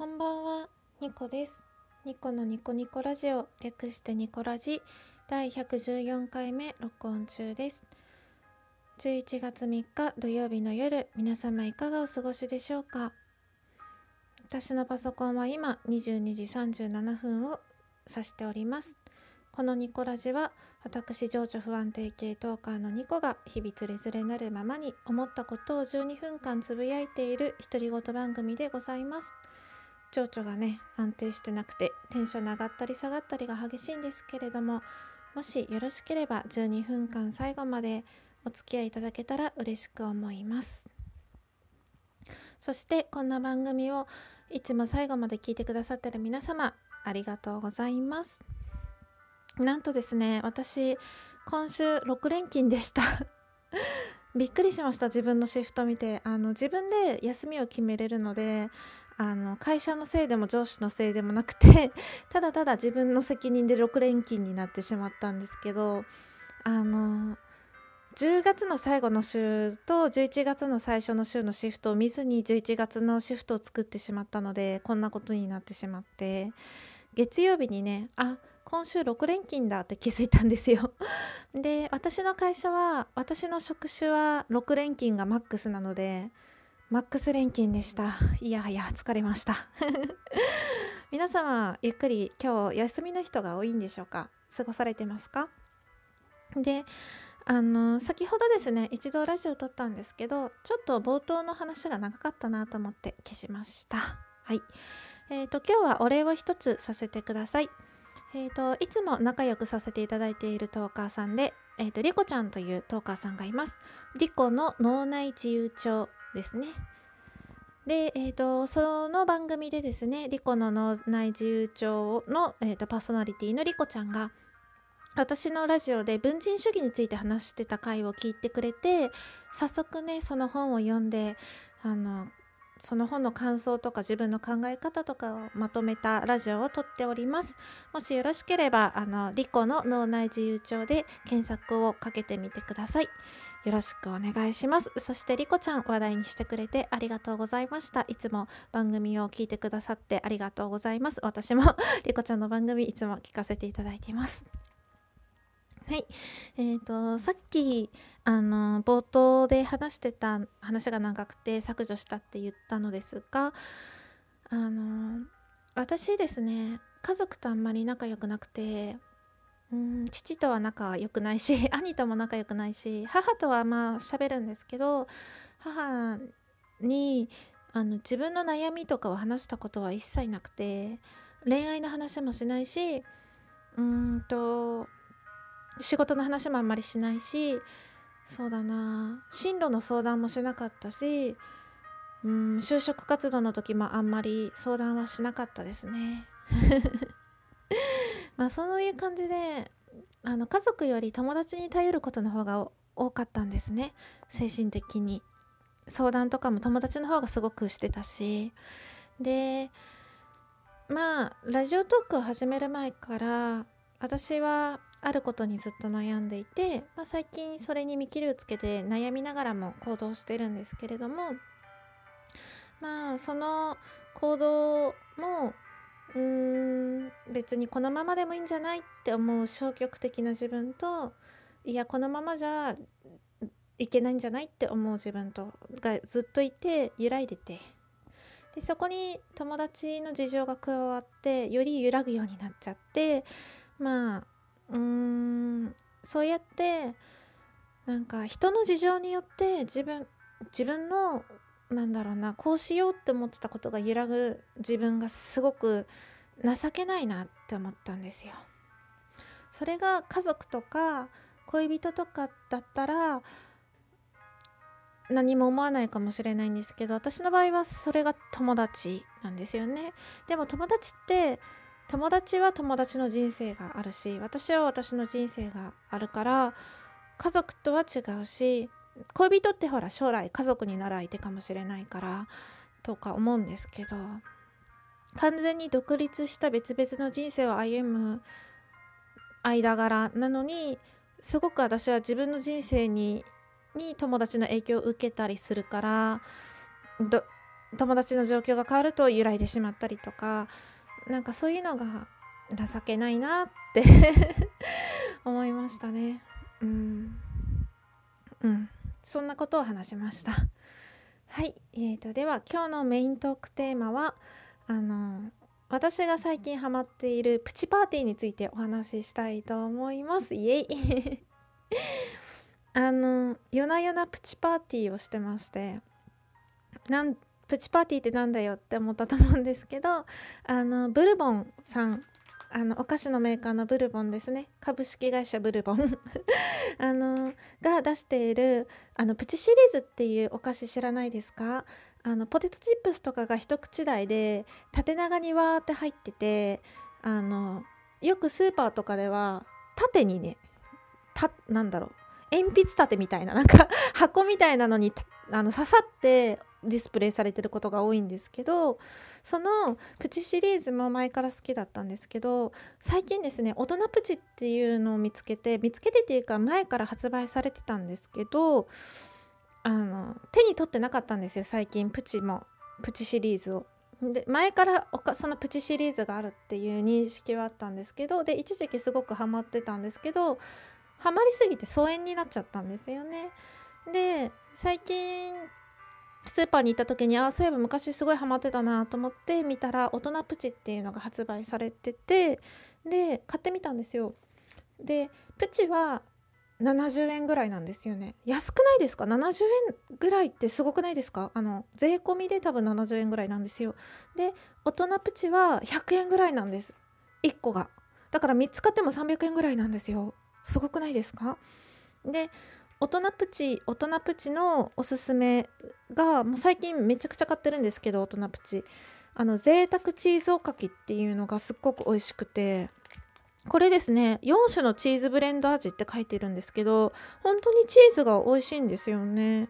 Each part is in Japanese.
こんばんは、ニコです。ニコのニコニコラジオ、略してニコラジ、第114回目録音中です。11月3日土曜日の夜、皆様いかがお過ごしでしょうか？私のパソコンは今22時37分を指しております。このニコラジは私情緒不安定系トーカーのニコが日々つれづれなるままに思ったことを12分間つぶやいている独り言番組でございます。情緒がね安定してなくてテンション上がったり下がったりが激しいんですけれどももしよろしければ12分間最後までお付き合いいただけたら嬉しく思います。そしてこんな番組をいつも最後まで聞いてくださってる皆様ありがとうございます。なんとですね私今週6連勤でした。びっくりしました自分のシフト見て。あの自分で休みを決めれるのであの会社のせいでも上司のせいでもなくて ただただ自分の責任で6連勤になってしまったんですけどあの10月の最後の週と11月の最初の週のシフトを見ずに11月のシフトを作ってしまったのでこんなことになってしまって月曜日にねあ今週6連勤だって気づいたんですよ。で私の会社は私の職種は6連勤がマックスなのでマックス連勤でした。いやはや疲れました。皆様ゆっくり今日休みの人が多いんでしょうか？過ごされてますか？であの先ほどですね一度ラジオ撮ったんですけどちょっと冒頭の話が長かったなと思って消しました。はい。えーと今日はお礼を一つさせてください。えーといつも仲良くさせていただいているトーカーさんで、えーとリコちゃんというトーカーさんがいます。リコの脳内自由帳ですね。で、えーと、その番組でですねリコの脳内自由帳の、えーとパーソナリティのリコちゃんが私のラジオで文人主義について話してた回を聞いてくれて早速ねその本を読んであのその本の感想とか自分の考え方とかをまとめたラジオを撮っておりますもしよろしければあのリコの脳内自由帳で検索をかけてみてくださいよろしくお願いします。そしてリコちゃん話題にしてくれてありがとうございました。いつも番組を聞いてくださってありがとうございます。私も リコちゃんの番組いつも聞かせていただいています。はい。えーとさっきあの冒頭で話してた話が長くて削除したって言ったのですがあの私ですね家族とあんまり仲良くなくてうん父とは仲良くないし 兄とも仲良くないし母とはまあ喋るんですけど母にあの自分の悩みとかを話したことは一切なくて恋愛の話もしないしうんと仕事の話もあんまりしないしそうだな進路の相談もしなかったしうん就職活動の時もあんまり相談はしなかったですね。まあそういう感じであの家族より友達に頼ることの方が多かったんですね。精神的に。相談とかも友達の方がすごくしてたし。でまあラジオトークを始める前から私はあることにずっと悩んでいて、まあ、最近それに見切りをつけて悩みながらも行動してるんですけれどもまあその行動もうーん別にこのままでもいいんじゃないって思う消極的な自分といやこのままじゃいけないんじゃないって思う自分とがずっといて揺らいでて。でそこに友達の事情が加わってより揺らぐようになっちゃってまあうーんそうやってなんか人の事情によって自分自分のなんだろうなこうしようって思ってたことが揺らぐ自分がすごく情けないなって思ったんですよ。それが家族とか恋人とかだったら何も思わないかもしれないんですけど私の場合はそれが友達なんですよね。でも友達って友達は友達の人生があるし私は私の人生があるから家族とは違うし恋人ってほら将来家族になる相手かもしれないからとか思うんですけど完全に独立した別々の人生を歩む間柄なのにすごく私は自分の人生にに友達の影響を受けたりするから友達の状況が変わると揺らいでしまったりとかなんかそういうのが情けないなって 思いましたね。うん。うん。そんなことを話しました。はい、えーと、では今日のメイントークテーマはあの私が最近ハマっているプチパーティーについてお話ししたいと思います。イエイ。あの夜な夜なプチパーティーをしてましてなんプチパーティーってなんだよって思ったと思うんですけどあのブルボンさんあのお菓子のメーカーのブルボンですね。株式会社ブルボン。あのが出しているあのプチシリーズっていうお菓子知らないですか？あのポテトチップスとかが一口大で縦長にわーって入っててあのよくスーパーとかでは縦にねたなんだろう鉛筆立てみたいななんか箱みたいなのにあの刺さってディスプレイされてることが多いんですけどそのプチシリーズも前から好きだったんですけど最近ですね大人プチっていうのを見つけて見つけてっていうか前から発売されてたんですけどあの手に取ってなかったんですよ最近プチもプチシリーズを。で前からそのプチシリーズがあるっていう認識はあったんですけどで一時期すごくハマってたんですけどハマりすぎて疎遠になっちゃったんですよね。で最近スーパーに行った時にあそういえば昔すごいハマってたなと思って見たら大人プチっていうのが発売されててで買ってみたんですよ。でプチは70円ぐらいなんですよね。安くないですか？70円ぐらいってすごくないですか？あの税込みで多分70円ぐらいなんですよ。で大人プチは100円ぐらいなんです。1個が。だから3つ買っても300円ぐらいなんですよ。すごくないですか？で大人プチ大人プチのおすすめがもう最近めちゃくちゃ買ってるんですけど大人プチ。あの贅沢チーズおかきっていうのがすっごく美味しくてこれですね4種のチーズブレンド味って書いてるんですけど本当にチーズが美味しいんですよね。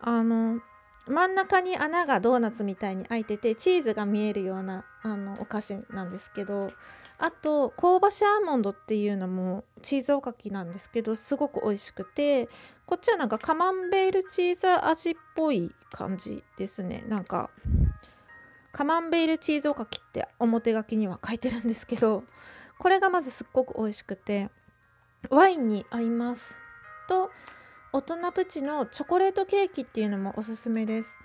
あの真ん中に穴がドーナツみたいに開いててチーズが見えるようなあのお菓子なんですけどあと香ばしアーモンドっていうのもチーズおかきなんですけどすごく美味しくてこっちはなんかカマンベールチーズ味っぽい感じですね。なんかカマンベールチーズおかきって表書きには書いてるんですけどこれがまずすっごく美味しくてワインに合いますと大人プチのチョコレートケーキっていうのもおすすめです。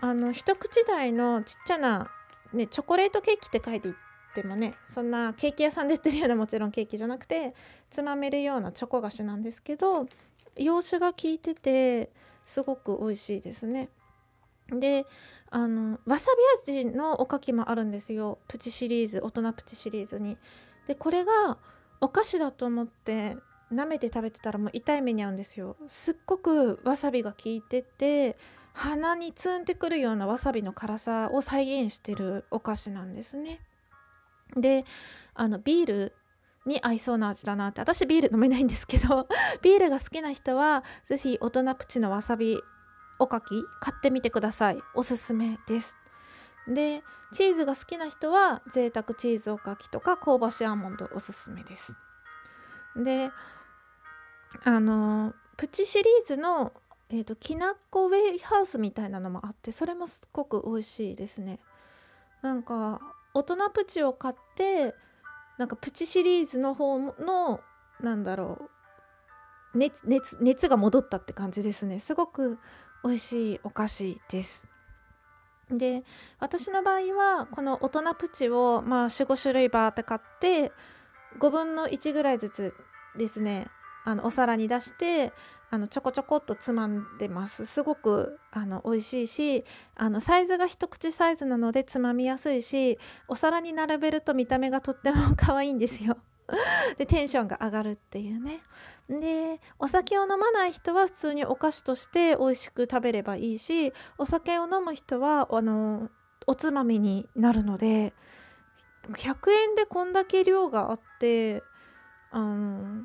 あの一口大のちっちゃな、ね、チョコレートケーキって書いてってもねそんなケーキ屋さんで売ってるようなもちろんケーキじゃなくてつまめるようなチョコ菓子なんですけど洋酒が効いててすごく美味しいですね。であのわさび味のおかきもあるんですよプチシリーズ大人プチシリーズに。でこれがお菓子だと思って舐めて食べてたらもう痛い目に遭うんですよ。すっごくわさびが効いてて鼻にツンってくるようなわさびの辛さを再現してるお菓子なんですね。であのビールに合いそうな味だなって私ビール飲めないんですけど ビールが好きな人は是非大人プチのわさびおかき買ってみてください。おすすめです。でチーズが好きな人は贅沢チーズおかきとか香ばしアーモンドおすすめです。であのプチシリーズの、えーと、きなこウェイハウスみたいなのもあってそれもすっごく美味しいですね。なんか大人プチを買ってなんかプチシリーズの方のなんだろう熱熱熱が戻ったって感じですね。すごく美味しいお菓子です。で私の場合はこの大人プチをまあ45種類バーって買って5分の1ぐらいずつですねあのお皿に出してあのちょこちょこっとつまんでますすごくあの美味しいしあのサイズが一口サイズなのでつまみやすいしお皿に並べると見た目がとっても可愛いんですよ。でテンションが上がるっていうね。でお酒を飲まない人は普通にお菓子として美味しく食べればいいしお酒を飲む人はあのおつまみになるので100円でこんだけ量があってあの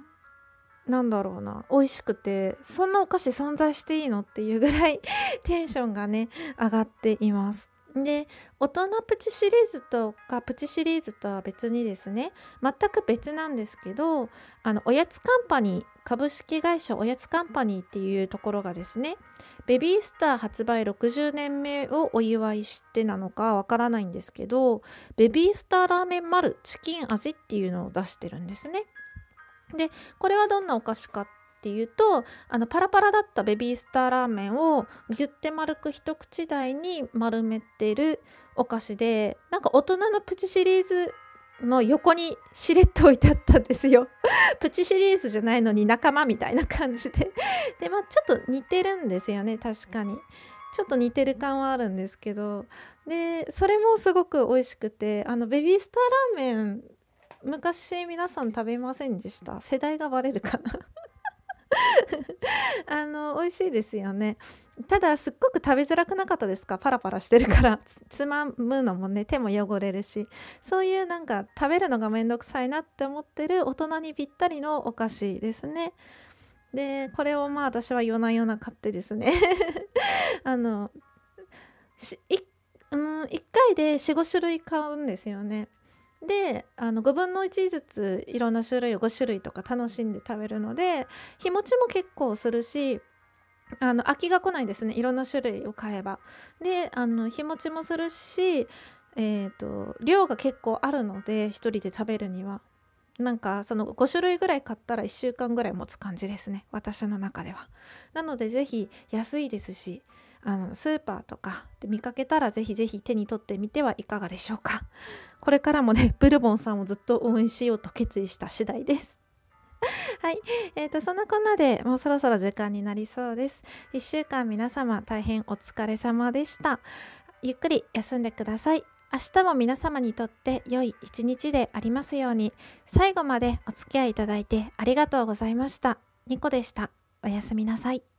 なんだろうな美味しくてそんなお菓子存在していいのっていうぐらい テンションがね上がっています。で大人プチシリーズとかプチシリーズとは別にですね全く別なんですけどあのおやつカンパニー株式会社おやつカンパニーっていうところがですねベビースター発売60年目をお祝いしてなのかわからないんですけどベビースターラーメン丸チキン味っていうのを出してるんですね。でこれはどんなお菓子かっていうとあのパラパラだったベビースターラーメンをギュッて丸く一口大に丸めてるお菓子でなんか大人のプチシリーズの横にしれっと置いてあったんですよ。プチシリーズじゃないのに仲間みたいな感じで でまあちょっと似てるんですよね確かに。ちょっと似てる感はあるんですけどでそれもすごく美味しくてあのベビースターラーメン昔皆さん食べませんでした？世代がバレるかな？あの美味しいですよね。ただすっごく食べづらくなかったですか？パラパラしてるから。つまむのもね手も汚れるし。そういうなんか食べるのがめんどくさいなって思ってる大人にぴったりのお菓子ですね。でこれをまあ私は夜な夜な買ってですね。あの1、うん、1回で45種類買うんですよね。であの5分の1ずついろんな種類を5種類とか楽しんで食べるので日持ちも結構するしあの飽きが来ないですねいろんな種類を買えば。であの日持ちもするし、えーと、量が結構あるので1人で食べるには。なんかその5種類ぐらい買ったら1週間ぐらい持つ感じですね私の中では。なので是非安いですしあのスーパーとかで見かけたらぜひぜひ手に取ってみてはいかがでしょうか。これからもね ブルボンさんをずっと応援しようと決意した次第です。はい、えーと、そんなこんなでもうそろそろ時間になりそうです。1週間皆様大変お疲れ様でした。ゆっくり休んでください。明日も皆様にとって良い一日でありますように。最後までお付き合いいただいてありがとうございました。ニコでした。おやすみなさい。